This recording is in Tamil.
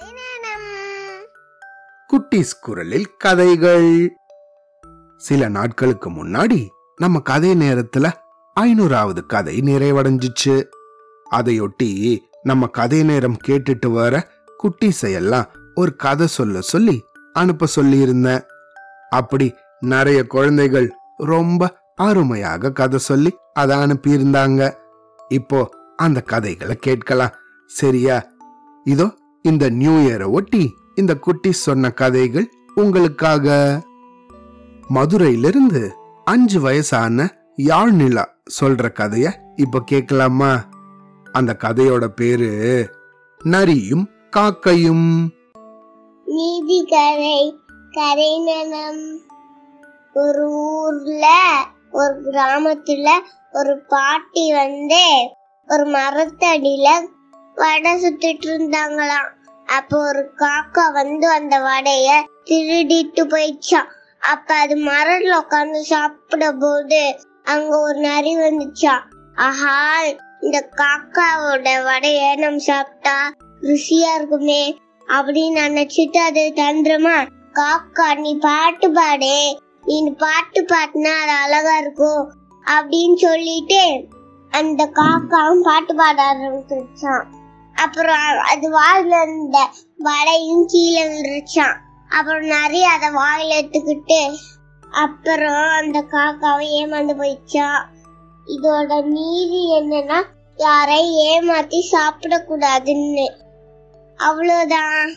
குட்டிஸ் குட்டீஸ் குரலில் கதைகள். சில நாட்களுக்கு முன்னாடி நம்ம கதை நேரத்துல ஐநூறாவது கதை நிறைவடைஞ்சிச்சு. அதையொட்டி நம்ம கதை நேரம் கேட்டுட்டு வர குட்டீஸையெல்லாம் ஒரு கதை சொல்ல சொல்லி அனுப்ப சொல்லியிருந்தேன். அப்படி நிறைய குழந்தைகள் ரொம்ப அருமையாக கதை சொல்லி அதை அனுப்பியிருந்தாங்க. இப்போ அந்த கதைகளை கேட்கலாம். சரியா? இதோ இந்த நியூ இயரை ஒட்டி இந்த குட்டி சொன்ன கதைகள் உங்களுக்காக. மதுரையிலிருந்து அஞ்சு வயசான யாழ்நிலா சொல்ற கதைய இப்ப கேட்கலாமா அந்த கதையோட பேரு நரியும் காக்கையும். நீதி கதை கதை ஒரு ஊர்ல ஒரு கிராமத்துல ஒரு பாட்டி வந்து ஒரு மரத்தடியில வடை சுத்திட்டு இருந்தாங்களாம். அப்போ ஒரு காக்கா வந்து அந்த வடைய திருடிட்டு போயிடுச்சான் அப்ப அது மரத்துல உட்காந்து சாப்பிட போது அங்க ஒரு நரி வந்துச்சான் ஆஹா இந்த காக்காவோட வடைய நம்ம சாப்பிட்டா ருசியா இருக்குமே அப்படின்னு நினைச்சிட்டு அது தந்திரமா காக்கா நீ பாட்டு பாடே. நீ பாட்டு பாட்டுனா அது அழகா இருக்கும். அப்படின்னு சொல்லிட்டு அந்த காக்காவும் பாட்டு பாட ஆரம்பிச்சிருச்சான் அப்புறம் அது வாயில இருந்த வடையும் கீழே விழுச்சான் அப்புறம் நிறைய அதை வாயில எடுத்துக்கிட்டு அப்புறம் அந்த காக்காவை ஏமாந்து போயிடுச்சான் இதோட நீதி என்னன்னா யாரை ஏமாத்தி சாப்பிடக்கூடாதுன்னு. அவ்வளோதான்.